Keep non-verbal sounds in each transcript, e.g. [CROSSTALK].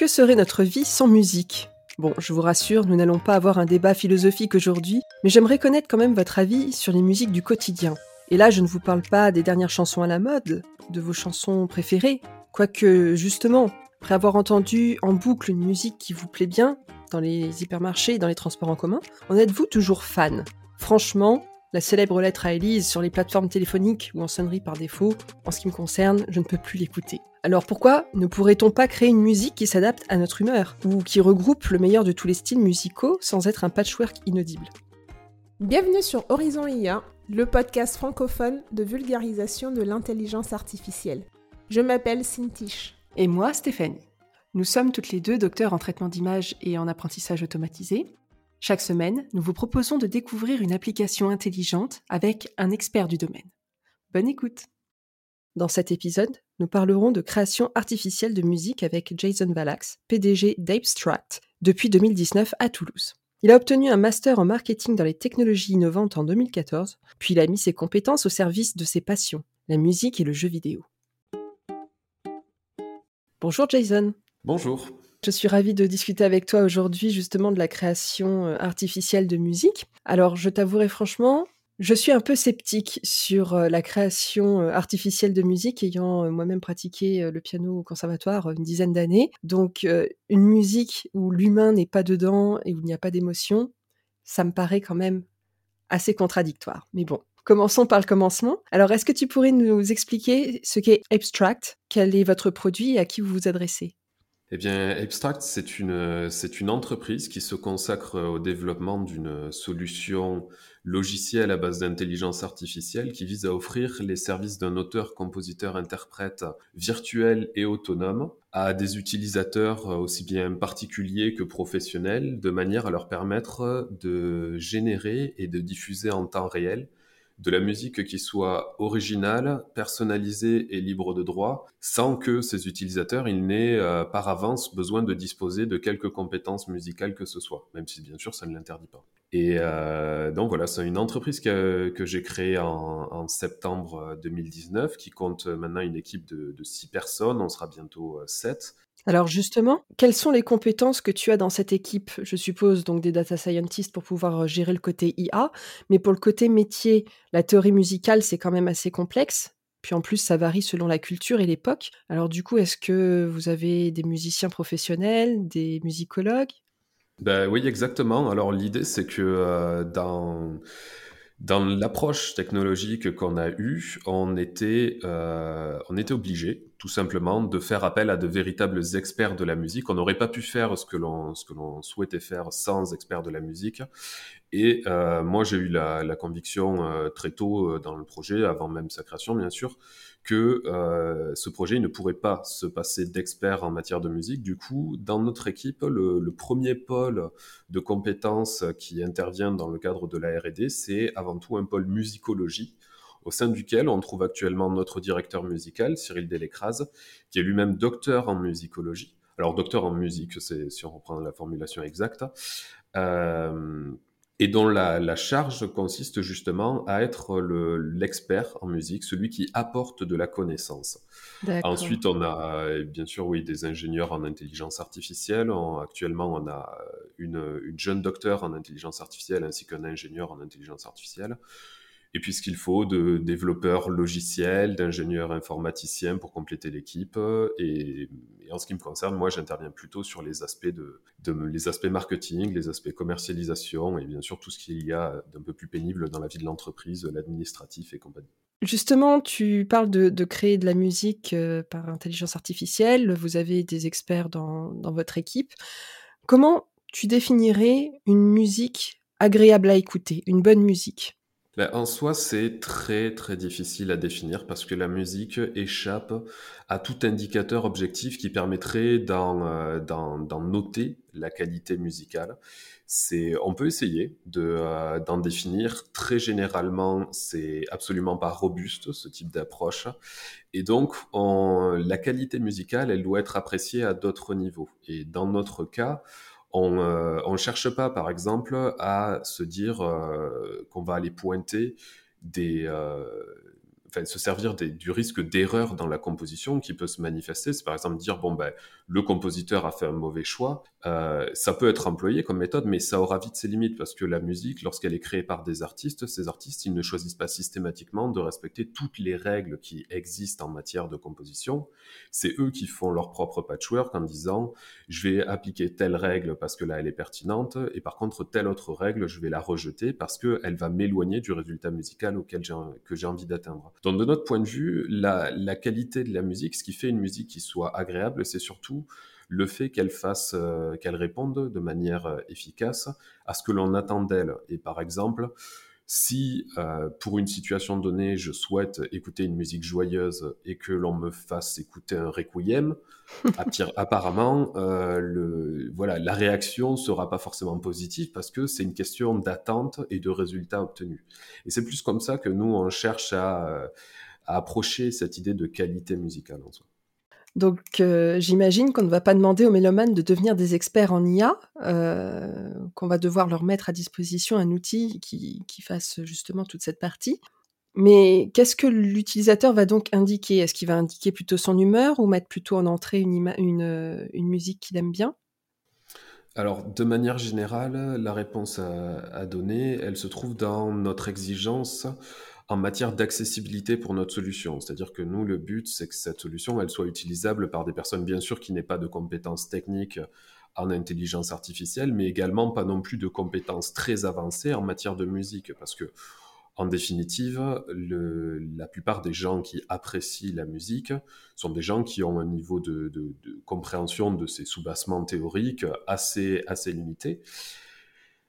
Que serait notre vie sans musique? Bon, je vous rassure, nous n'allons pas avoir un débat philosophique aujourd'hui, mais j'aimerais connaître quand même votre avis sur les musiques du quotidien. Et là, je ne vous parle pas des dernières chansons à la mode, de vos chansons préférées, quoique justement, après avoir entendu en boucle une musique qui vous plaît bien, dans les hypermarchés et dans les transports en commun, en êtes-vous toujours fan? Franchement, la célèbre lettre à Elise sur les plateformes téléphoniques ou en sonnerie par défaut, en ce qui me concerne, je ne peux plus l'écouter. Alors pourquoi ne pourrait-on pas créer une musique qui s'adapte à notre humeur, ou qui regroupe le meilleur de tous les styles musicaux sans être un patchwork inaudible? Bienvenue sur Horizon IA, le podcast francophone de vulgarisation de l'intelligence artificielle. Je m'appelle Cintiche. Et moi, Stéphanie. Nous sommes toutes les deux docteurs en traitement d'image et en apprentissage automatisé, chaque semaine, nous vous proposons de découvrir une application intelligente avec un expert du domaine. Bonne écoute Dans cet épisode, nous parlerons de création artificielle de musique avec Jason Valax, PDG d'Abstract, depuis 2019 à Toulouse. Il a obtenu un master en marketing dans les technologies innovantes en 2014, puis il a mis ses compétences au service de ses passions, la musique et le jeu vidéo. Bonjour Jason. Bonjour. Je suis ravie de discuter avec toi aujourd'hui justement de la création euh, artificielle de musique. Alors je t'avouerai franchement, je suis un peu sceptique sur euh, la création euh, artificielle de musique, ayant moi-même pratiqué le piano au conservatoire une dizaine d'années. Donc une musique où l'humain n'est pas dedans et où il n'y a pas d'émotion, ça me paraît quand même assez contradictoire. Mais bon, Commençons par le commencement. Alors, est-ce que tu pourrais nous expliquer ce qu'est Abstract? Quel est votre produit et à qui vous vous adressez? Eh bien, Abstract, c'est une, c'est une entreprise qui se consacre au développement d'une solution logicielle à base d'intelligence artificielle qui vise à offrir les services d'un auteur, compositeur, interprète virtuel et autonome à des utilisateurs aussi bien particuliers que professionnels de manière à leur permettre de générer et de diffuser en temps réel de la musique qui soit originale, personnalisée et libre de droit, sans que ces utilisateurs ils n'aient euh, par avance besoin de disposer de quelques compétences musicales que ce soit, même si bien sûr ça ne l'interdit pas. Et euh, donc voilà, c'est une entreprise que, j'ai créée en, septembre 2019, qui compte maintenant une équipe de, de six personnes, on sera bientôt euh, sept, alors justement, quelles sont les compétences que tu as dans cette équipe? Je suppose donc des data scientists pour pouvoir euh, gérer le côté IA, mais pour le côté métier, la théorie musicale, c'est quand même assez complexe. Puis en plus, ça varie selon la culture et l'époque. Alors du coup, est-ce que vous avez des musiciens professionnels, des musicologues? Ben, Oui, exactement. Alors l'idée, c'est que euh, dans dans l'approche technologique qu'on a eue, on était, euh, on était obligé, tout simplement, de faire appel à de véritables experts de la musique. On n'aurait pas pu faire ce que l'on ce que l'on souhaitait faire sans experts de la musique. Et euh, moi, j'ai eu la, conviction euh, très tôt euh, dans le projet, avant même sa création, bien sûr, que ce projet ne pourrait pas se passer d'experts en matière de musique. Du coup, dans notre équipe, le, le, premier pôle de compétences qui intervient dans le cadre de la R&D, c'est avant tout un pôle musicologie au sein duquel on trouve actuellement notre directeur musical, Cyril Delecraz, qui est lui-même docteur en musicologie. Alors, docteur en musique, c'est si on reprend la formulation exacte. Euh, et dont la, charge consiste justement à être l'expert en musique, celui qui apporte de la connaissance. Ensuite, on a bien sûr oui des ingénieurs en intelligence artificielle. actuellement, on a une, une, jeune docteure en intelligence artificielle ainsi qu'un ingénieur en intelligence artificielle et puis ce qu'il faut de développeurs logiciels, d'ingénieurs informaticiens pour compléter l'équipe. Et, en ce qui me concerne, moi, j'interviens plutôt sur les aspects marketing, les aspects commercialisation et bien sûr tout ce qu'il y a d'un peu plus pénible dans la vie de l'entreprise, l'administratif et compagnie. Justement, tu parles de, créer de la musique euh, par intelligence artificielle. Vous avez des experts dans votre équipe. Comment tu définirais une musique agréable à écouter, une bonne musique? Ben, en soi, c'est très très difficile à définir parce que la musique échappe à tout indicateur objectif qui permettrait d'en euh, noter la qualité musicale. C'est, on peut essayer de euh, d'en définir. Très généralement, c'est absolument pas robuste ce type d'approche. Et donc, la qualité musicale, elle doit être appréciée à d'autres niveaux. Et dans notre cas, on ne euh, cherche pas, par exemple, à se dire euh, qu'on va aller pointer des, euh, enfin, se servir du risque d'erreur dans la composition qui peut se manifester. C'est par exemple dire, bon, ben, le compositeur a fait un mauvais choix. Euh, ça peut être employé comme méthode, mais ça aura vite ses limites parce que la musique, lorsqu'elle est créée par des artistes, ces artistes, ils ne choisissent pas systématiquement de respecter toutes les règles qui existent en matière de composition. C'est eux qui font leur propre patchwork en disant, je vais appliquer telle règle parce que là, elle est pertinente, et par contre, telle autre règle, je vais la rejeter parce qu'elle va m'éloigner du résultat musical auquel que j'ai envie d'atteindre. Donc, de notre point de vue, la, qualité de la musique, ce qui fait une musique qui soit agréable, c'est surtout le fait qu'elle fasse, euh, qu'elle réponde de manière euh, efficace à ce que l'on attend d'elle. Et par exemple, si euh, pour une situation donnée, je souhaite écouter une musique joyeuse et que l'on me fasse écouter un requiem, [LAUGHS] apparemment, le, voilà, la réaction sera pas forcément positive parce que c'est une question d'attente et de résultats obtenus. Et c'est plus comme ça que nous on cherche à, à approcher cette idée de qualité musicale en soi. Donc euh, j'imagine qu'on ne va pas demander aux mélomanes de devenir des experts en IA, euh, qu'on va devoir leur mettre à disposition un outil qui, fasse justement toute cette partie. Mais qu'est-ce que l'utilisateur va donc indiquer? Est-ce qu'il va indiquer plutôt son humeur ou mettre plutôt en entrée une, une musique qu'il aime bien? Alors, de manière générale, la réponse à, donner, elle se trouve dans notre exigence en matière d'accessibilité pour notre solution. C'est-à-dire que nous, le but, c'est que cette solution, elle soit utilisable par des personnes, bien sûr, qui n'aient pas de compétences techniques en intelligence artificielle, mais également pas non plus de compétences très avancées en matière de musique, parce que en définitive, la plupart des gens qui apprécient la musique sont des gens qui ont un niveau de, compréhension de ces soubassements théoriques assez, assez limité.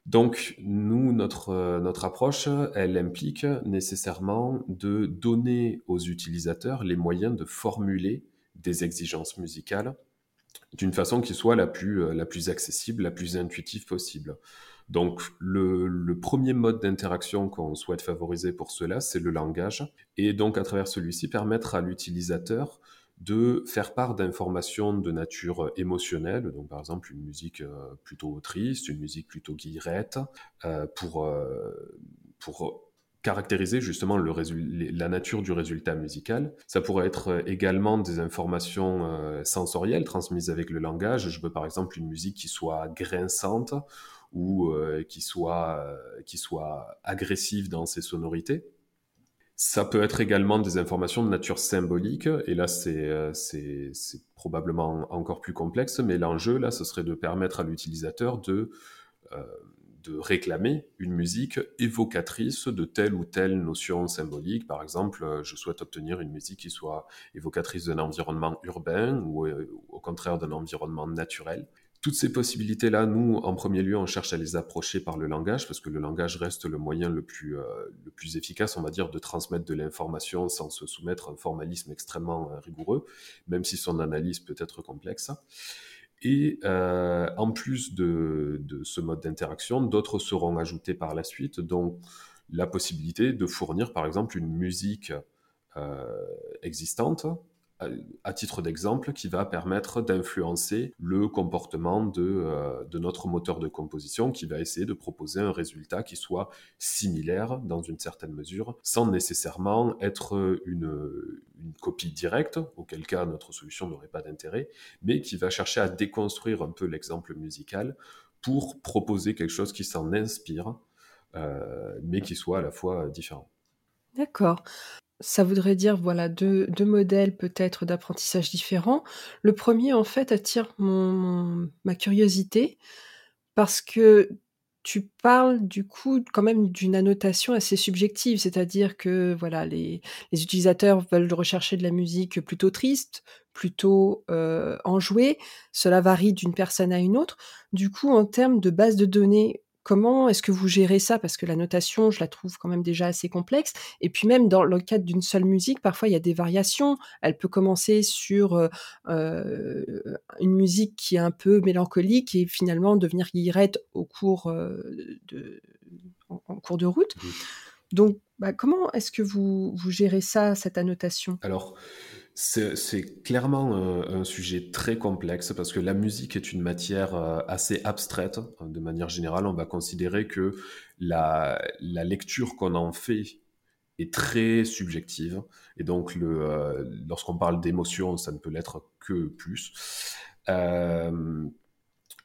Donc, nous, notre, euh, notre approche, elle implique nécessairement de donner aux utilisateurs les moyens de formuler des exigences musicales d'une façon qui soit la plus, euh, accessible, la plus intuitive possible. Donc, le premier mode d'interaction qu'on souhaite favoriser pour cela, c'est le langage. Et donc, à travers celui-ci, permettre à l'utilisateur de faire part d'informations de nature euh, émotionnelle, donc par exemple une musique euh, plutôt triste, une musique plutôt guillerette, euh, pour, pour caractériser justement le la nature du résultat musical. Ça pourrait être également des informations sensorielles transmises avec le langage. Je veux par exemple une musique qui soit grinçante ou qui, soit, qui soit agressive dans ses sonorités. Ça peut être également des informations de nature symbolique, et là euh, c'est probablement encore plus complexe, mais l'enjeu là, ce serait de permettre à l'utilisateur de, euh, de réclamer une musique évocatrice de telle ou telle notion symbolique. Par exemple, euh, je souhaite obtenir une musique qui soit évocatrice d'un environnement urbain ou au contraire d'un environnement naturel. Toutes ces possibilités-là, nous, en premier lieu, on cherche à les approcher par le langage, parce que le langage reste le moyen le plus, euh, efficace, on va dire, de transmettre de l'information sans se soumettre à un formalisme extrêmement euh, rigoureux, même si son analyse peut être complexe. Et euh, en plus de, de ce mode d'interaction, d'autres seront ajoutés par la suite, dont la possibilité de fournir, par exemple, une musique existante à titre d'exemple, qui va permettre d'influencer le comportement de, euh, de, notre moteur de composition, qui va essayer de proposer un résultat qui soit similaire dans une certaine mesure, sans nécessairement être une, une copie directe, auquel cas notre solution n'aurait pas d'intérêt, mais qui va chercher à déconstruire un peu l'exemple musical pour proposer quelque chose qui s'en inspire, euh, mais qui soit à la fois différent. D'accord. Ça voudrait dire, voilà, deux, modèles peut-être d'apprentissage différents. Le premier, en fait, attire mon, ma curiosité parce que tu parles du coup quand même d'une annotation assez subjective, c'est-à-dire que voilà, les, utilisateurs veulent rechercher de la musique plutôt triste, plutôt euh, enjouée. Cela varie d'une personne à une autre. Du coup, en termes de base de données, Comment est-ce que vous gérez ça? Parce que la notation, je la trouve quand même déjà assez complexe. Et puis même dans le cadre d'une seule musique, parfois il y a des variations. Elle peut commencer sur euh, euh, une musique qui est un peu mélancolique et finalement devenir guillerette au cours euh, de, en, cours de route. Mmh. Donc, bah, comment est-ce que vous, vous gérez ça, cette annotation? Alors, c'est clairement un, sujet très complexe parce que la musique est une matière euh, assez abstraite. De manière générale, on va considérer que la, lecture qu'on en fait est très subjective. Et donc, le, lorsqu'on parle d'émotion, ça ne peut l'être que plus.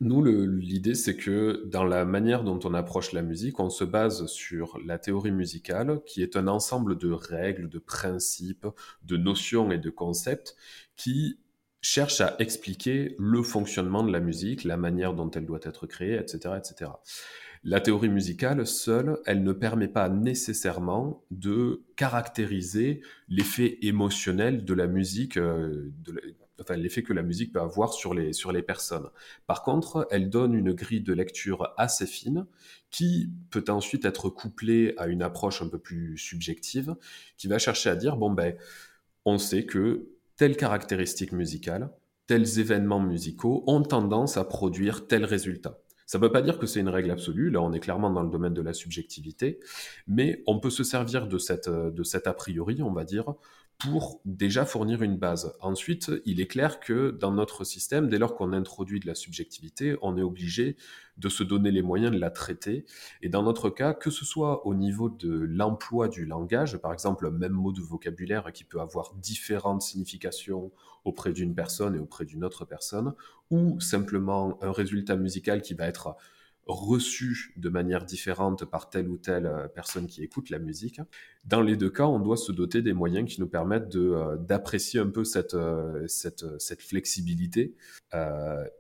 Nous, l'idée, c'est que dans la manière dont on approche la musique, on se base sur la théorie musicale, qui est un ensemble de règles, de principes, de notions et de concepts qui cherchent à expliquer le fonctionnement de la musique, la manière dont elle doit être créée, etc. etc. La théorie musicale seule, elle ne permet pas nécessairement de caractériser l'effet émotionnel de la musique, euh, enfin, l'effet que la musique peut avoir sur les, sur les personnes. Par contre, elle donne une grille de lecture assez fine qui peut ensuite être couplée à une approche un peu plus subjective qui va chercher à dire, bon ben, on sait que telle caractéristique musicale, tels événements musicaux ont tendance à produire tel résultat. Ça ne veut pas dire que c'est une règle absolue, là on est clairement dans le domaine de la subjectivité, mais on peut se servir de, cette, de cet a priori, on va dire, pour déjà fournir une base. Ensuite, il est clair que dans notre système, dès lors qu'on introduit de la subjectivité, on est obligé de se donner les moyens de la traiter. Et dans notre cas, que ce soit au niveau de l'emploi du langage, par exemple un même mot de vocabulaire qui peut avoir différentes significations auprès d'une personne et auprès d'une autre personne, ou simplement un résultat musical qui va être reçu de manière différente par telle ou telle euh, personne qui écoute la musique. Dans les deux cas, on doit se doter des moyens qui nous permettent euh, d'apprécier un peu cette, euh, cette, cette flexibilité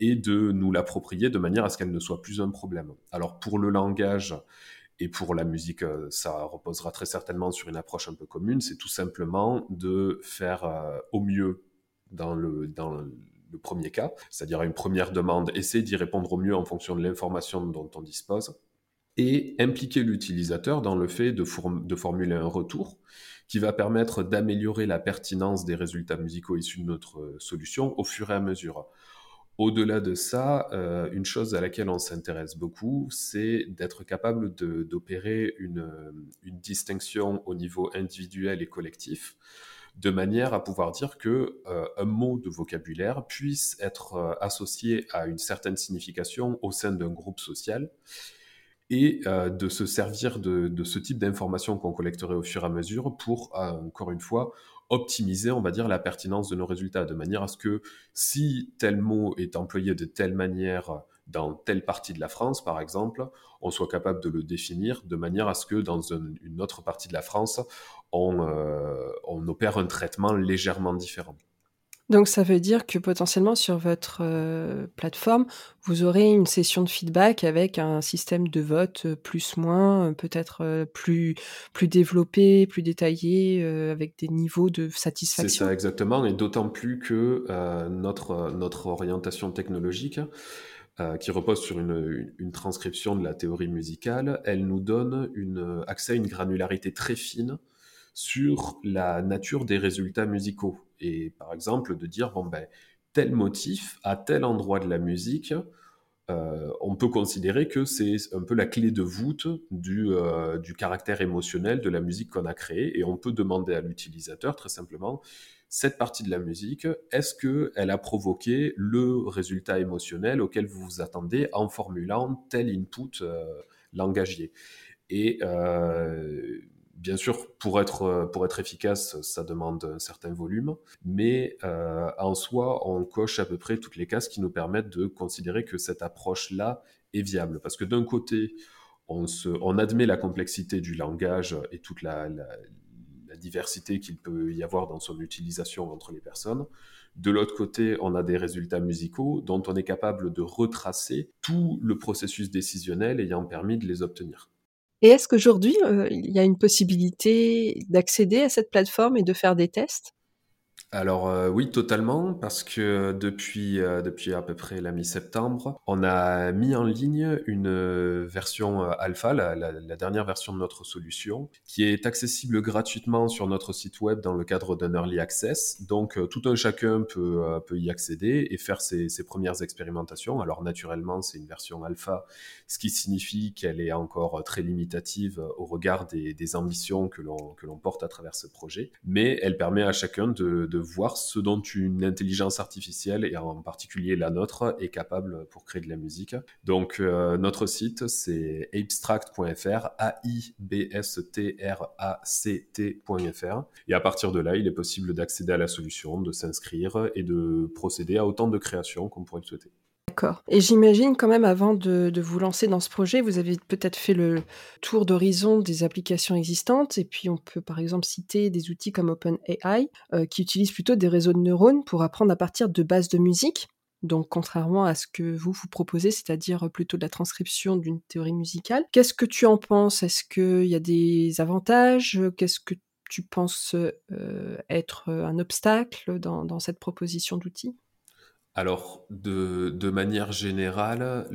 et de nous l'approprier de manière à ce qu'elle ne soit plus un problème. Alors pour le langage, et pour la musique, ça reposera très certainement sur une approche un peu commune. C'est tout simplement de faire au mieux dans le, dans premier cas, c'est-à-dire une première demande, essayer d'y répondre au mieux en fonction de l'information dont on dispose, et impliquer l'utilisateur dans le fait de, formuler un retour qui va permettre d'améliorer la pertinence des résultats musicaux issus de notre solution au fur et à mesure. Au-delà de ça, euh, une chose à laquelle on s'intéresse beaucoup, c'est d'être capable d'opérer une, une distinction au niveau individuel et collectif de manière à pouvoir dire que euh, un mot de vocabulaire puisse être euh, associé à une certaine signification au sein d'un groupe social et euh, de se servir de, ce type d'informations qu'on collecterait au fur et à mesure pour, encore une fois, optimiser, on va dire, la pertinence de nos résultats, de manière à ce que si tel mot est employé de telle manière dans telle partie de la France, par exemple, on soit capable de le définir de manière à ce que dans une autre partie de la France, euh, on, opère un traitement légèrement différent. Donc ça veut dire que potentiellement sur votre euh, plateforme, vous aurez une session de feedback avec un système de vote plus-moins, peut-être plus, plus développé, plus détaillé, avec des niveaux de satisfaction. C'est ça exactement, et d'autant plus que euh, notre, notre orientation technologique, qui repose sur une, une, transcription de la théorie musicale, elle nous donne une, accès à une granularité très fine sur la nature des résultats musicaux. Et par exemple, de dire, bon, ben, tel motif à tel endroit de la musique, euh, on peut considérer que c'est un peu la clé de voûte du, euh, du caractère émotionnel de la musique qu'on a créée. Et on peut demander à l'utilisateur très simplement, cette partie de la musique, est-ce qu'elle a provoqué le résultat émotionnel auquel vous vous attendez en formulant tel input euh, langagier? Et Bien sûr, pour être, euh, pour être efficace, ça demande un certain volume, mais euh, en soi, on coche à peu près toutes les cases qui nous permettent de considérer que cette approche-là est viable. Parce que d'un côté, on, se, on, admet la complexité du langage et toute la, la, la diversité qu'il peut y avoir dans son utilisation entre les personnes. De l'autre côté, on a des résultats musicaux dont on est capable de retracer tout le processus décisionnel ayant permis de les obtenir. Et est-ce qu'aujourd'hui, euh, il y a une possibilité d'accéder à cette plateforme et de faire des tests? Alors euh, oui, totalement, parce que depuis, euh, depuis à peu près la mi-septembre, on a mis en ligne une euh, version alpha, la, dernière version de notre solution, qui est accessible gratuitement sur notre site web dans le cadre d'un early access. Donc tout un chacun peut, peut y accéder et faire ses, ses premières expérimentations. Alors naturellement, c'est une version alpha, ce qui signifie qu'elle est encore très limitative au regard des, des ambitions que l'on porte à travers ce projet, mais elle permet à chacun de voir ce dont une intelligence artificielle, et en particulier la nôtre, est capable pour créer de la musique. Donc euh, notre site, c'est abstract.fr, A-I-B-S-T-R-A-C-T.fr. Et à partir de là, il est possible d'accéder à la solution, de s'inscrire et de procéder à autant de créations qu'on pourrait le souhaiter. D'accord. Et j'imagine quand même, avant de, vous lancer dans ce projet, vous avez peut-être fait le tour d'horizon des applications existantes. Et puis, on peut par exemple citer des outils comme OpenAI, euh, qui utilisent plutôt des réseaux de neurones pour apprendre à partir de bases de musique. Donc, contrairement à ce que vous vous proposez, c'est-à-dire plutôt de la transcription d'une théorie musicale. Qu'est-ce que tu en penses? Est-ce qu'il y a des avantages? Qu'est-ce que tu penses euh, être un obstacle dans cette proposition d'outils? Alors, de, manière générale,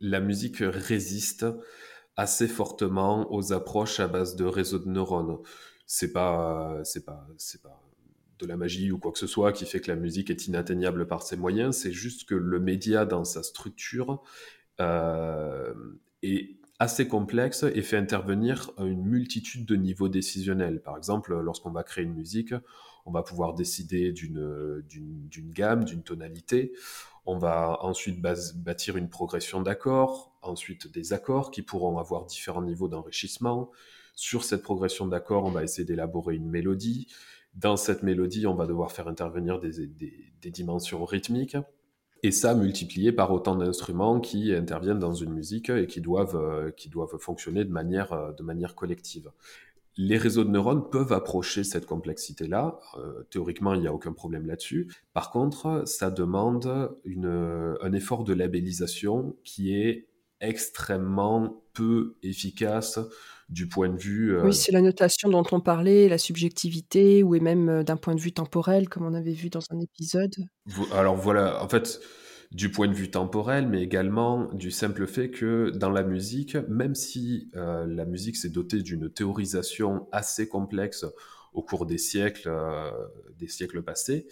la musique résiste assez fortement aux approches à base de réseaux de neurones. C'est pas, pas de la magie ou quoi que ce soit qui fait que la musique est inatteignable par ses moyens. C'est juste que le média, dans sa structure, euh, est assez complexe et fait intervenir une multitude de niveaux décisionnels. Par exemple, lorsqu'on va créer une musique, on va pouvoir décider d'une gamme, d'une tonalité. On va ensuite bâtir une progression d'accords, ensuite des accords qui pourront avoir différents niveaux d'enrichissement. Sur cette progression d'accords, on va essayer d'élaborer une mélodie. Dans cette mélodie, on va devoir faire intervenir des, dimensions rythmiques. Et ça multiplié par autant d'instruments qui interviennent dans une musique et qui doivent, fonctionner de manière collective les réseaux de neurones peuvent approcher cette complexité-là. Euh, théoriquement, il n'y a aucun problème là-dessus. Par contre, ça demande un effort de labellisation qui est extrêmement peu efficace du point de vue... Euh, oui, c'est la notation dont on parlait, la subjectivité, ou même euh, d'un point de vue temporel, comme on avait vu dans un épisode. Alors voilà, en fait, du point de vue temporel, mais également du simple fait que dans la musique, même si euh, la musique s'est dotée d'une théorisation assez complexe au cours des siècles, euh, des siècles passés,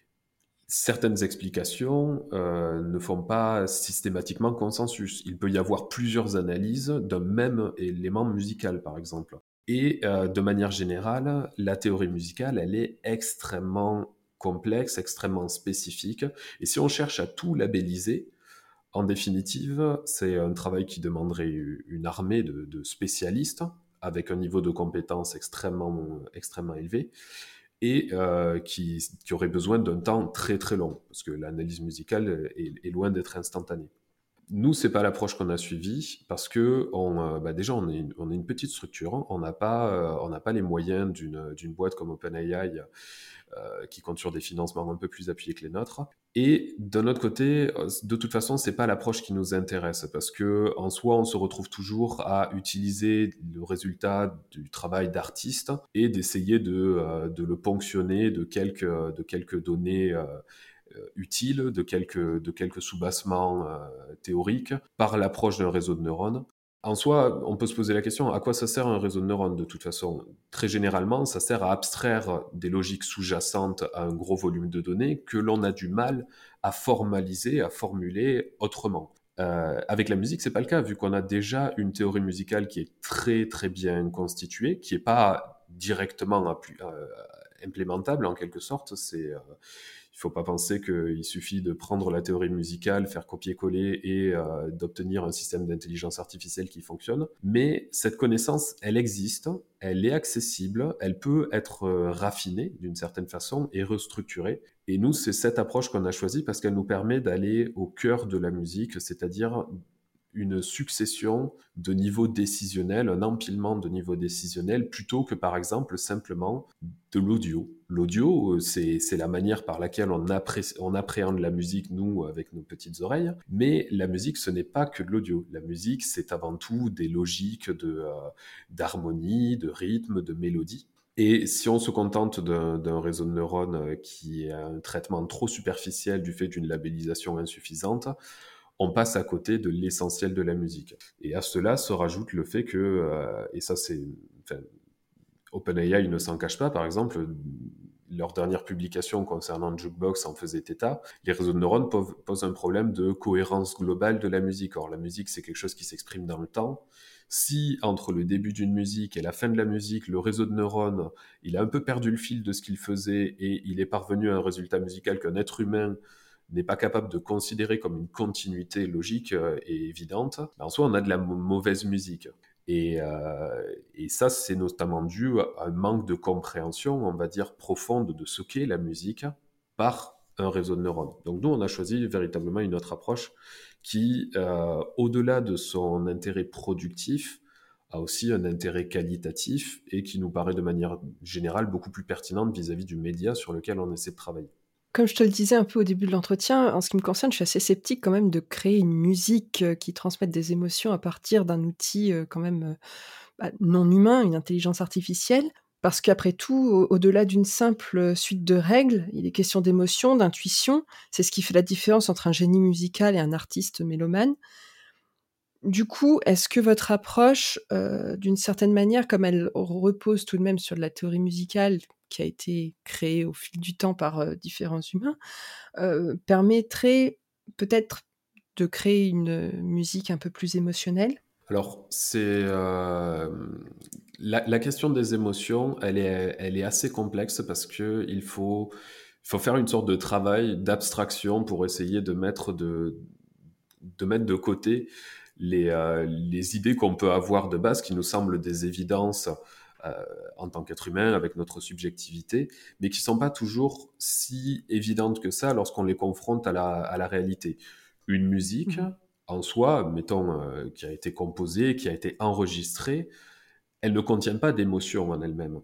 certaines explications euh, ne font pas systématiquement consensus. Il peut y avoir plusieurs analyses d'un même élément musical, par exemple. Et de manière générale, la théorie musicale, elle est extrêmement complexe, extrêmement spécifique. Et si on cherche à tout labelliser, en définitive, c'est un travail qui demanderait une armée de, spécialistes avec un niveau de compétence extrêmement, extrêmement élevé et euh, qui, aurait besoin d'un temps très très long parce que l'analyse musicale est, loin d'être instantanée. Nous, c'est pas l'approche qu'on a suivie parce que on, euh, bah, déjà on est, une, on est une petite structure, on n'a pas, euh, on n'a pas les moyens d'une boîte comme OpenAI qui compte sur des financements un peu plus appuyés que les nôtres. Et d'un autre côté, euh, de toute façon, c'est pas l'approche qui nous intéresse parce que en soi, on se retrouve toujours à utiliser le résultat du travail d'artiste et d'essayer de, euh, le ponctionner de quelques, données. utiles, de quelques, de quelques sous-bassements théoriques par l'approche d'un réseau de neurones. En soi, on peut se poser la question, à quoi ça sert un réseau de neurones de toute façon? Très généralement, ça sert à abstraire des logiques sous-jacentes à un gros volume de données que l'on a du mal à formaliser, à formuler autrement. Euh, avec la musique, c'est pas le cas, vu qu'on a déjà une théorie musicale qui est très très bien constituée, qui n'est pas directement euh, implémentable en quelque sorte. Euh, il ne faut pas penser qu'il suffit de prendre la théorie musicale, faire copier-coller et euh, d'obtenir un système d'intelligence artificielle qui fonctionne. Mais cette connaissance, elle existe, elle est accessible, elle peut être euh, raffinée d'une certaine façon et restructurée. Et nous, c'est cette approche qu'on a choisie parce qu'elle nous permet d'aller au cœur de la musique, c'est-à-dire une succession de niveaux décisionnels, un empilement de niveaux décisionnels, plutôt que par exemple simplement de l'audio. L'audio, euh, c'est la manière par laquelle on, appréhende la musique, nous, avec nos petites oreilles, mais la musique, ce n'est pas que de l'audio. La musique, c'est avant tout des logiques euh, d'harmonie, de, de rythme, de mélodie. Et si on se contente d'un réseau de neurones euh, qui a un traitement trop superficiel du fait d'une labellisation insuffisante, on passe à côté de l'essentiel de la musique. Et à cela se rajoute le fait que, euh, et ça c'est, enfin, OpenAI ne s'en cache pas, par exemple, leur dernière publication concernant Jukebox en faisait état, les réseaux de neurones posent un problème de cohérence globale de la musique. Or, la musique, c'est quelque chose qui s'exprime dans le temps, Si entre le début d'une musique et la fin de la musique, le réseau de neurones, il a un peu perdu le fil de ce qu'il faisait et il est parvenu à un résultat musical qu'un être humain n'est pas capable de considérer comme une continuité logique euh, et évidente, ben, en soi, on a de la mauvaise musique. Et, euh, et ça, c'est notamment dû à un manque de compréhension, on va dire, profonde de ce qu'est la musique par un réseau de neurones. Donc nous, on a choisi véritablement une autre approche qui, euh, au-delà de son intérêt productif, a aussi un intérêt qualitatif et qui nous paraît de manière générale beaucoup plus pertinente vis-à-vis du média sur lequel on essaie de travailler. Comme je te le disais un peu au début de l'entretien, en ce qui me concerne, je suis assez sceptique quand même de créer une musique euh, qui transmette des émotions à partir d'un outil euh, quand même bah, non humain, une intelligence artificielle. Parce qu'après tout, au-delà d'une simple suite de règles, il est question d'émotion, d'intuition. C'est ce qui fait la différence entre un génie musical et un artiste mélomane. Du coup, est-ce que votre approche, euh, d'une certaine manière, comme elle repose tout de même sur de la théorie musicale qui a été créée au fil du temps par différents humains, permettrait peut-être de créer une musique un peu plus émotionnelle? Alors, c'est la, question des émotions, elle est, elle est assez complexe parce que il faut, faut faire une sorte de travail d'abstraction pour essayer de mettre de, de mettre de côté les, les idées qu'on peut avoir de base qui nous semblent des évidences en tant qu'être humain avec notre subjectivité, mais qui sont pas toujours si évidentes que ça lorsqu'on les confronte à la, à la réalité. Une musique, mmh en soi, mettons, euh, qui a été composée, qui a été enregistrée, elle ne contient pas d'émotion en elle-même.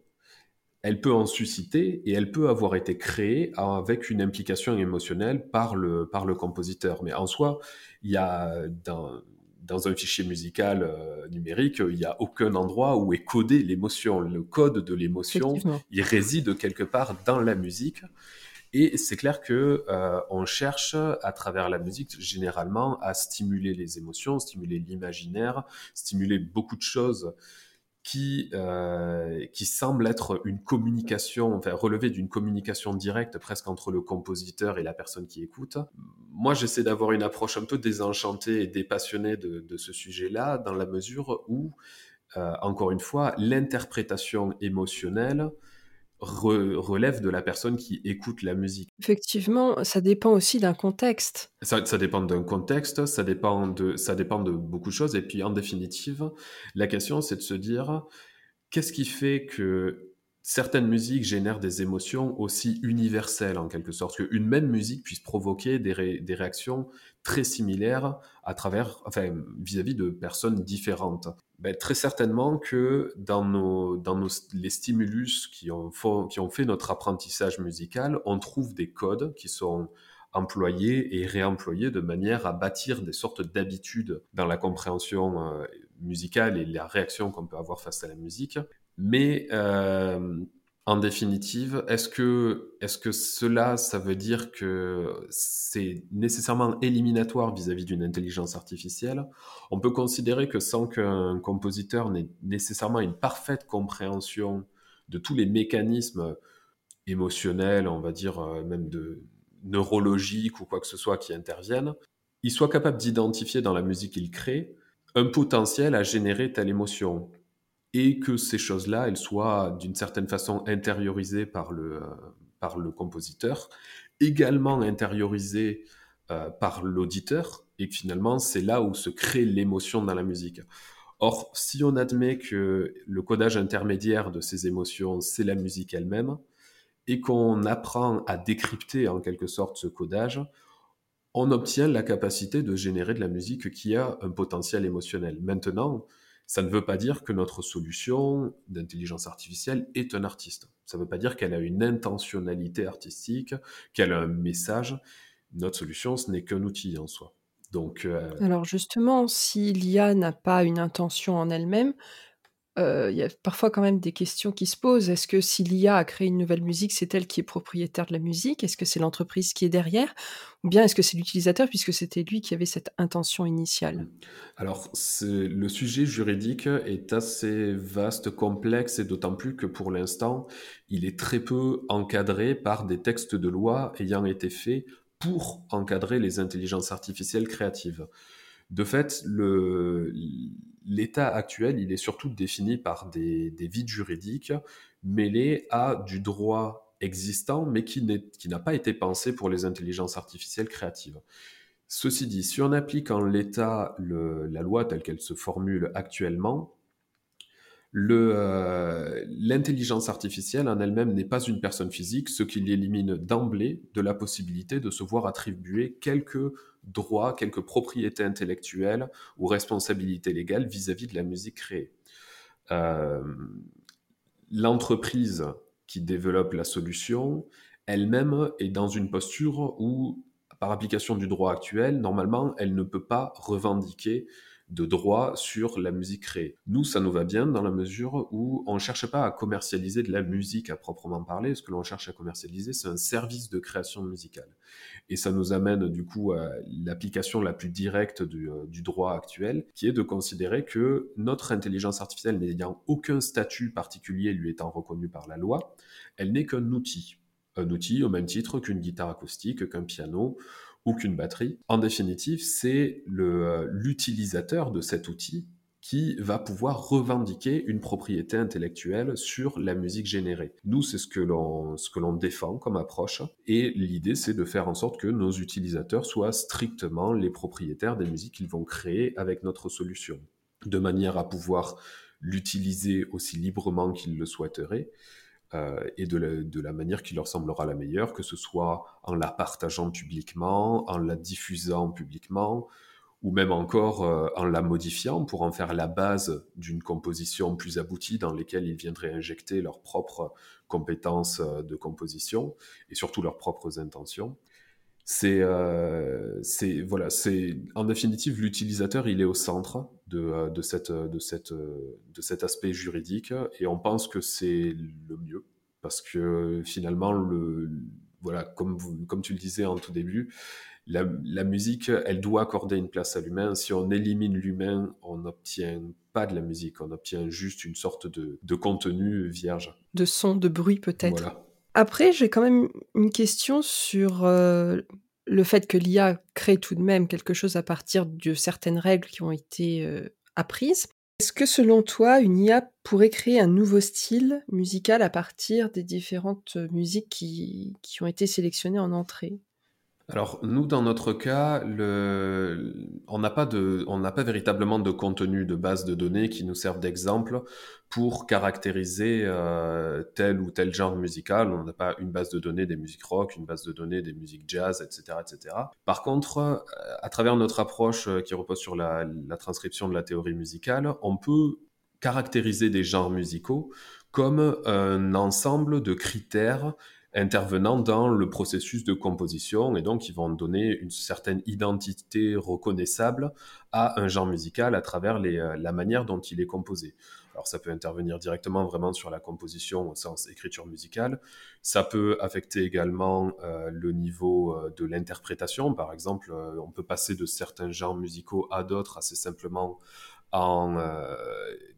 Elle peut en susciter et elle peut avoir été créée avec une implication émotionnelle par le, par le compositeur. Mais en soi, il y a dans, dans un fichier musical euh, numérique, il n'y a aucun endroit où est codé l'émotion. Le code de l'émotion, il réside quelque part dans la musique. Et c'est clair que euh, on cherche à travers la musique généralement à stimuler les émotions, stimuler l'imaginaire, stimuler beaucoup de choses qui, euh, qui semble être une communication, enfin relever d'une communication directe presque entre le compositeur et la personne qui écoute. Moi, j'essaie d'avoir une approche un peu désenchantée et dépassionnée de, de ce sujet-là, dans la mesure où, euh, encore une fois, l'interprétation émotionnelle relève de la personne qui écoute la musique. Effectivement, ça dépend aussi d'un contexte. Ça, dépend d'un contexte, ça dépend de, ça dépend de beaucoup de choses. Et puis, en définitive, la question, c'est de se dire, qu'est-ce qui fait que certaines musiques génèrent des émotions aussi universelles, en quelque sorte, qu'une même musique puisse provoquer des, des réactions très similaires à travers, enfin, vis-à-vis de personnes différentes? Ben, très certainement que dans, nos, dans nos, les stimulus qui ont, qui ont fait notre apprentissage musical, on trouve des codes qui sont employés et réemployés de manière à bâtir des sortes d'habitudes dans la compréhension euh, musicale et la réaction qu'on peut avoir face à la musique. Mais euh, en définitive, est-ce que, est que cela, ça veut dire que c'est nécessairement éliminatoire vis-à-vis d'une intelligence artificielle? On peut considérer que sans qu'un compositeur n'ait nécessairement une parfaite compréhension de tous les mécanismes émotionnels, on va dire euh, même de neurologiques ou quoi que ce soit qui interviennent, il soit capable d'identifier dans la musique qu'il crée un potentiel à générer telle émotion et que ces choses-là, elles soient d'une certaine façon intériorisées par le, euh, par le compositeur, également intériorisées euh, par l'auditeur, et finalement, c'est là où se crée l'émotion dans la musique. Or, si on admet que le codage intermédiaire de ces émotions, c'est la musique elle-même, et qu'on apprend à décrypter en quelque sorte ce codage, on obtient la capacité de générer de la musique qui a un potentiel émotionnel. Maintenant, ça ne veut pas dire que notre solution d'intelligence artificielle est un artiste. Ça ne veut pas dire qu'elle a une intentionnalité artistique, qu'elle a un message. Notre solution, ce n'est qu'un outil en soi. Donc, euh, Alors justement, si l'IA n'a pas une intention en elle-même, il y a parfois quand même des questions qui se posent. Est-ce que si l'IA a créé une nouvelle musique, c'est elle qui est propriétaire de la musique? Est-ce que c'est l'entreprise qui est derrière? Ou bien est-ce que c'est l'utilisateur puisque c'était lui qui avait cette intention initiale? Alors, le sujet juridique est assez vaste, complexe, et d'autant plus que pour l'instant, il est très peu encadré par des textes de loi ayant été faits pour encadrer les intelligences artificielles créatives. De fait, l'état actuel, il est surtout défini par des, des vides juridiques mêlés à du droit existant, mais qui n'a pas été pensé pour les intelligences artificielles créatives. Ceci dit, si on applique en l'état la loi telle qu'elle se formule actuellement, euh, l'intelligence artificielle en elle-même n'est pas une personne physique, ce qui l'élimine d'emblée de la possibilité de se voir attribuer quelques droits, quelques propriétés intellectuelles ou responsabilités légales vis-à-vis de la musique créée. Euh, l'entreprise qui développe la solution elle-même est dans une posture où, par application du droit actuel, normalement, elle ne peut pas revendiquer de droit sur la musique créée. Nous, ça nous va bien dans la mesure où on ne cherche pas à commercialiser de la musique à proprement parler. Ce que l'on cherche à commercialiser, c'est un service de création musicale. Et ça nous amène du coup à l'application la plus directe du, euh, du droit actuel, qui est de considérer que notre intelligence artificielle n'ayant aucun statut particulier lui étant reconnu par la loi, elle n'est qu'un outil. Un outil au même titre qu'une guitare acoustique, qu'un piano qu'une batterie. En définitive, c'est euh, l'utilisateur de cet outil qui va pouvoir revendiquer une propriété intellectuelle sur la musique générée. Nous, c'est ce que l'on ce que l'on défend comme approche et l'idée c'est de faire en sorte que nos utilisateurs soient strictement les propriétaires des musiques qu'ils vont créer avec notre solution de manière à pouvoir l'utiliser aussi librement qu'ils le souhaiteraient euh, et de la, manière qui leur semblera la meilleure, que ce soit en la partageant publiquement, en la diffusant publiquement, ou même encore euh, en la modifiant pour en faire la base d'une composition plus aboutie dans laquelle ils viendraient injecter leurs propres compétences euh, de composition et surtout leurs propres intentions. C'est, voilà, c'est en définitive l'utilisateur, il est au centre de, de, cette, de, cette, de cet aspect juridique et on pense que c'est le mieux parce que finalement, le, voilà, comme, comme tu le disais en tout début, la, la, musique, elle doit accorder une place à l'humain. Si on élimine l'humain, on n'obtient pas de la musique, on obtient juste une sorte de, de contenu vierge. De son, de bruit peut-être. Voilà. Après, j'ai quand même une question sur euh, le fait que l'IA crée tout de même quelque chose à partir de certaines règles qui ont été euh, apprises. Est-ce que selon toi, une IA pourrait créer un nouveau style musical à partir des différentes musiques qui, qui ont été sélectionnées en entrée? Alors nous, dans notre cas, le... on n'a pas de, pas véritablement de contenu de base de données qui nous servent d'exemple pour caractériser euh, tel ou tel genre musical. On n'a pas une base de données des musiques rock, une base de données des musiques jazz, etc., etc. Par contre, euh, à travers notre approche euh, qui repose sur la transcription de la théorie musicale, on peut caractériser des genres musicaux comme un ensemble de critères intervenant dans le processus de composition et donc ils vont donner une certaine identité reconnaissable à un genre musical à travers les, euh, la manière dont il est composé. Alors ça peut intervenir directement vraiment sur la composition au sens écriture musicale, ça peut affecter également euh, le niveau euh, de l'interprétation, par exemple on peut passer de certains genres musicaux à d'autres assez simplement en euh,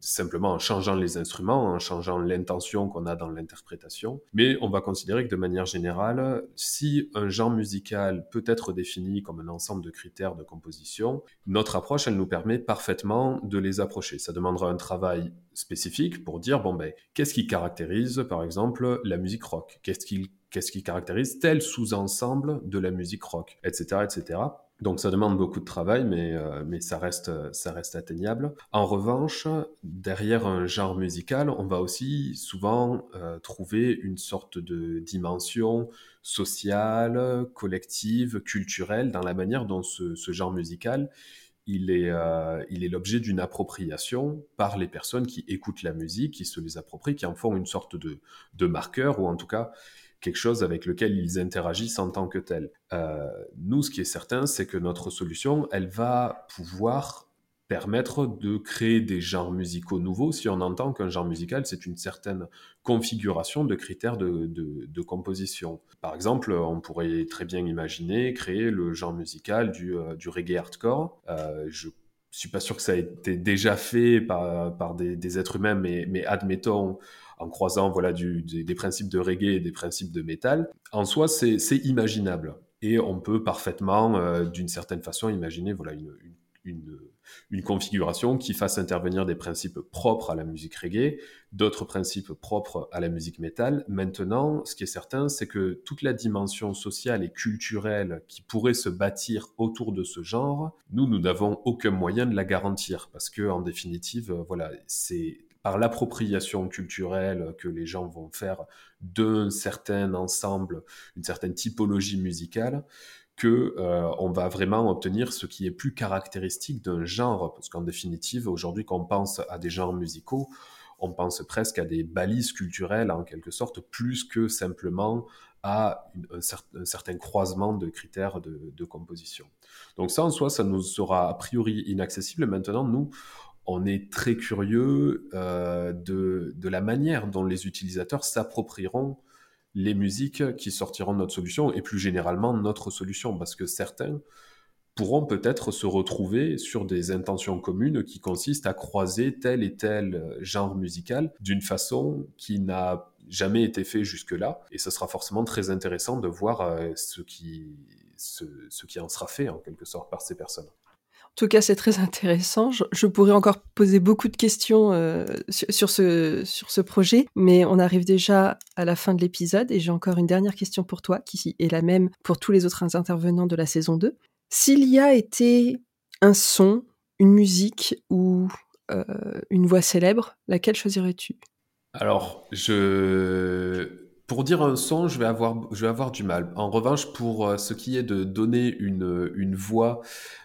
simplement en changeant les instruments, en changeant l'intention qu'on a dans l'interprétation. Mais on va considérer que de manière générale, si un genre musical peut être défini comme un ensemble de critères de composition, notre approche, elle nous permet parfaitement de les approcher. Ça demandera un travail spécifique pour dire, bon ben, qu'est-ce qui caractérise, par exemple, la musique rock? Qu'est-ce qui, qu'est-ce qui caractérise tel sous-ensemble de la musique rock? Etc. etc. Donc ça demande beaucoup de travail, mais, euh, mais ça, reste, ça reste atteignable. En revanche, derrière un genre musical, on va aussi souvent euh, trouver une sorte de dimension sociale, collective, culturelle dans la manière dont ce, ce genre musical il est, euh, il est l'objet d'une appropriation par les personnes qui écoutent la musique, qui se les approprient, qui en font une sorte de, de marqueur, ou en tout cas quelque chose avec lequel ils interagissent en tant que tel. Euh, nous, ce qui est certain, c'est que notre solution, elle va pouvoir permettre de créer des genres musicaux nouveaux si on entend qu'un genre musical, c'est une certaine configuration de critères de, composition. Par exemple, on pourrait très bien imaginer créer le genre musical du, euh, reggae hardcore. Euh, je suis pas sûr que ça ait été déjà fait par, des, êtres humains, mais admettons en croisant voilà, des principes de reggae et des principes de métal, en soi, c'est imaginable. Et on peut parfaitement, euh, d'une certaine façon, imaginer voilà, une, une, configuration qui fasse intervenir des principes propres à la musique reggae, d'autres principes propres à la musique métal. Maintenant, ce qui est certain, c'est que toute la dimension sociale et culturelle qui pourrait se bâtir autour de ce genre, nous, nous n'avons aucun moyen de la garantir parce que, en définitive, voilà, c'est par l'appropriation culturelle que les gens vont faire d'un certain ensemble, une certaine typologie musicale, que euh, on va vraiment obtenir ce qui est plus caractéristique d'un genre, parce qu'en définitive, aujourd'hui, quand on pense à des genres musicaux, on pense presque à des balises culturelles en quelque sorte, plus que simplement à un, certain croisement de critères de, composition. Donc ça, en soi, ça nous sera a priori inaccessible. Maintenant, nous, on est très curieux euh, de, la manière dont les utilisateurs s'approprieront les musiques qui sortiront de notre solution et plus généralement notre solution, parce que certains pourront peut-être se retrouver sur des intentions communes qui consistent à croiser tel et tel genre musical d'une façon qui n'a jamais été fait jusque-là, et ce sera forcément très intéressant de voir euh, ce, qui, ce qui en sera fait en quelque sorte par ces personnes. En tout cas, c'est très intéressant. Je, pourrais encore poser beaucoup de questions euh, sur, ce, sur ce projet, mais on arrive déjà à la fin de l'épisode et j'ai encore une dernière question pour toi, qui est la même pour tous les autres intervenants de la saison 2. S'il y a été un son, une musique ou euh, une voix célèbre, laquelle choisirais-tu? Alors, je pour dire un son, je vais avoir, je vais avoir du mal. En revanche, pour euh, ce qui est de donner une, une voix,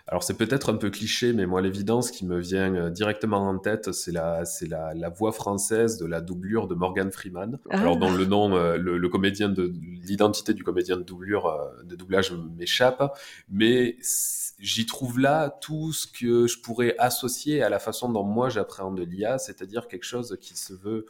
alors c'est peut-être un peu cliché, mais moi l'évidence qui me vient euh, directement en tête, c'est la, c'est la, la, voix française de la doublure de Morgan Freeman. Ah. Alors dont le nom, euh, le, comédien de l'identité du comédien de doublure, de doublage m'échappe, mais j'y trouve là tout ce que je pourrais associer à la façon dont moi j'appréhende l'IA, c'est-à-dire quelque chose qui se veut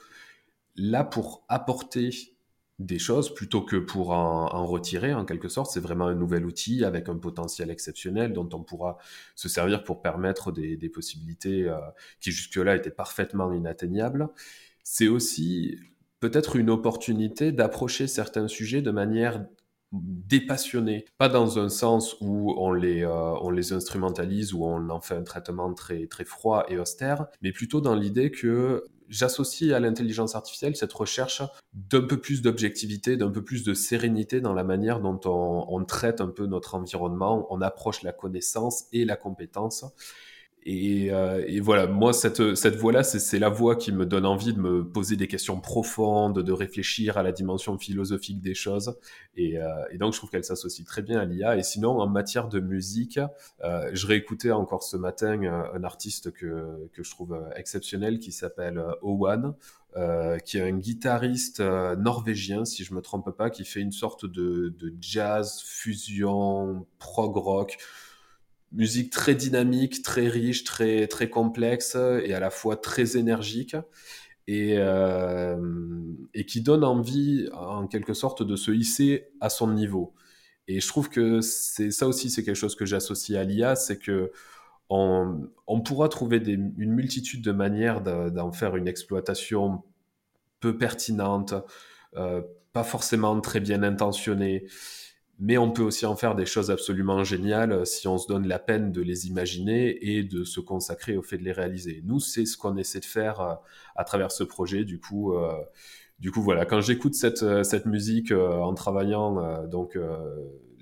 là pour apporter des choses plutôt que pour en, retirer en quelque sorte. C'est vraiment un nouvel outil avec un potentiel exceptionnel dont on pourra se servir pour permettre des, possibilités euh, qui jusque-là étaient parfaitement inatteignables. C'est aussi peut-être une opportunité d'approcher certains sujets de manière dépassionnée, pas dans un sens où on les, euh, on les instrumentalise, ou on en fait un traitement très, très froid et austère, mais plutôt dans l'idée que j'associe à l'intelligence artificielle cette recherche d'un peu plus d'objectivité, d'un peu plus de sérénité dans la manière dont on, traite un peu notre environnement, on approche la connaissance et la compétence. Euh, et, voilà, moi, cette, cette voix-là, c'est la voix qui me donne envie de me poser des questions profondes, de réfléchir à la dimension philosophique des choses. Et, euh, donc, je trouve qu'elle s'associe très bien à l'IA. Et sinon, en matière de musique, euh, je réécoutais encore ce matin un artiste que, que je trouve exceptionnel qui s'appelle Owan. qui est un guitariste norvégien, si je me trompe pas, qui fait une sorte de, de jazz, fusion, prog rock musique très dynamique, très riche, très, très complexe et à la fois très énergique et, euh, et qui donne envie en quelque sorte de se hisser à son niveau. Et je trouve que c'est ça aussi, c'est quelque chose que j'associe à l'IA, c'est que on, on, pourra trouver des, une multitude de manières d'en faire une exploitation peu pertinente, euh, pas forcément très bien intentionnée mais on peut aussi en faire des choses absolument géniales euh, si on se donne la peine de les imaginer et de se consacrer au fait de les réaliser. Nous, c'est ce qu'on essaie de faire euh, à travers ce projet. Du coup, euh, du coup voilà, quand j'écoute cette, cette musique en travaillant, donc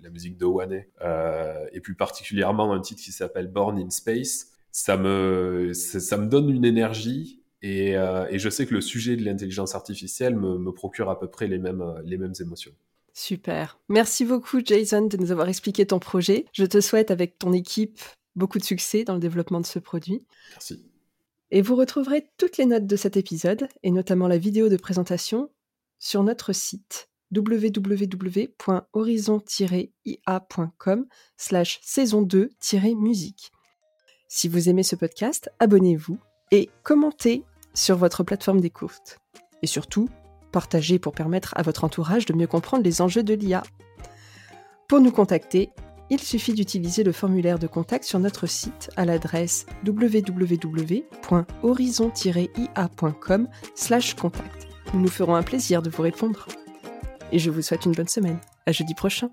la musique de Wane, et plus particulièrement un titre qui s'appelle Born in Space, ça me, ça me donne une énergie et, et, je sais que le sujet de l'intelligence artificielle me, me procure à peu près les mêmes, les mêmes émotions. Super. Merci beaucoup, Jason, de nous avoir expliqué ton projet. Je te souhaite, avec ton équipe, beaucoup de succès dans le développement de ce produit. Merci. Et vous retrouverez toutes les notes de cet épisode, et notamment la vidéo de présentation, sur notre site www.horizon-ia.com slash saison 2-musique. Si vous aimez ce podcast, abonnez-vous et commentez sur votre plateforme d'écoute. Et surtout, Partagez pour permettre à votre entourage de mieux comprendre les enjeux de l'IA. Pour nous contacter, il suffit d'utiliser le formulaire de contact sur notre site à l'adresse www.horizon-ia.com/contact. Nous nous ferons un plaisir de vous répondre. Et je vous souhaite une bonne semaine. À jeudi prochain.